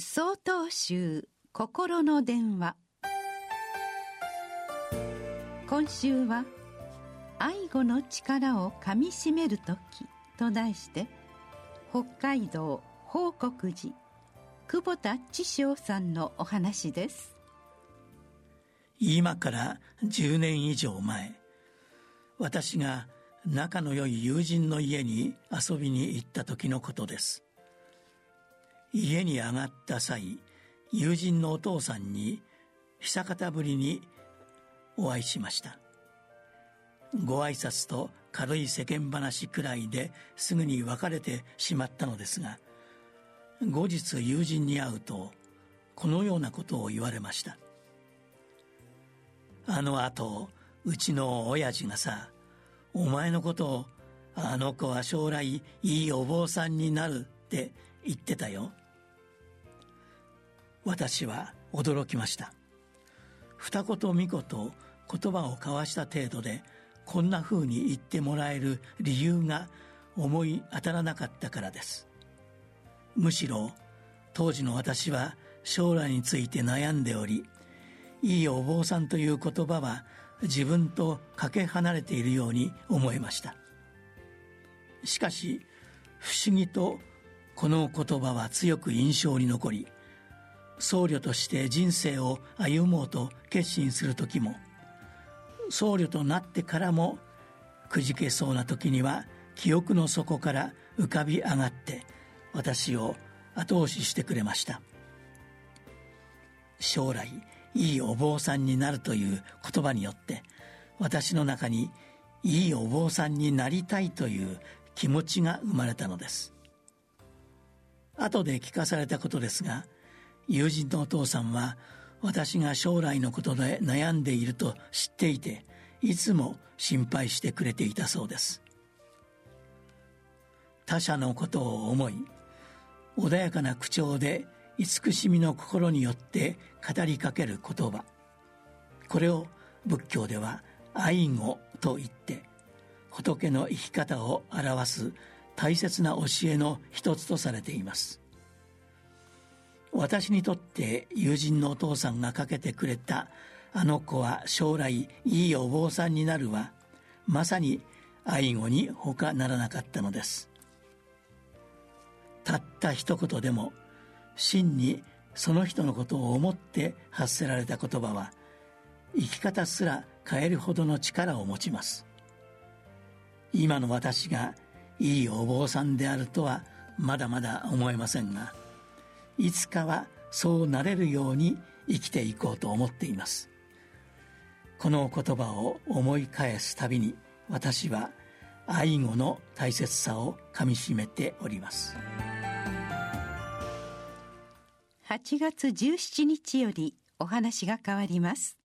総統集心の電話。今週は「愛語の力をかみしめる時」と題して北海道報国寺久保田知正さんのお話です。今から10年以上前私が仲の良い友人の家に遊びに行った時のことです。家に上がった際友人のお父さんに久方ぶりにお会いしました。ご挨拶と軽い世間話くらいですぐに別れてしまったのですが後日友人に会うとこのようなことを言われました。あのあとうちの親父がさお前のことをあの子は将来いいお坊さんになるって言ってたよ。私は驚きました。二言三言言葉を交わした程度でこんな風に言ってもらえる理由が思い当たらなかったからです。むしろ当時の私は将来について悩んでおりいいお坊さんという言葉は自分とかけ離れているように思えました。しかし不思議とこの言葉は強く印象に残り僧侶として人生を歩もうと決心する時も僧侶となってからもくじけそうな時には記憶の底から浮かび上がって私を後押ししてくれました。将来いいお坊さんになるという言葉によって私の中にいいお坊さんになりたいという気持ちが生まれたのです。後で聞かされたことですが友人のお父さんは私が将来のことで悩んでいると知っていていつも心配してくれていたそうです。他者のことを思い穏やかな口調で慈しみの心によって語りかける言葉。これを仏教では愛語と言って仏の生き方を表す大切な教えの一つとされています。私にとって友人のお父さんがかけてくれたあの子は将来いいお坊さんになるはまさに愛語に他ならなかったのです。たった一言でも真にその人のことを思って発せられた言葉は生き方すら変えるほどの力を持ちます。今の私がいいお坊さんであるとはまだまだ思えませんがいつかはそうなれるように生きていこうと思っています。この言葉を思い返すたびに私は愛語の大切さをかみしめております。8月17日よりお話が変わります。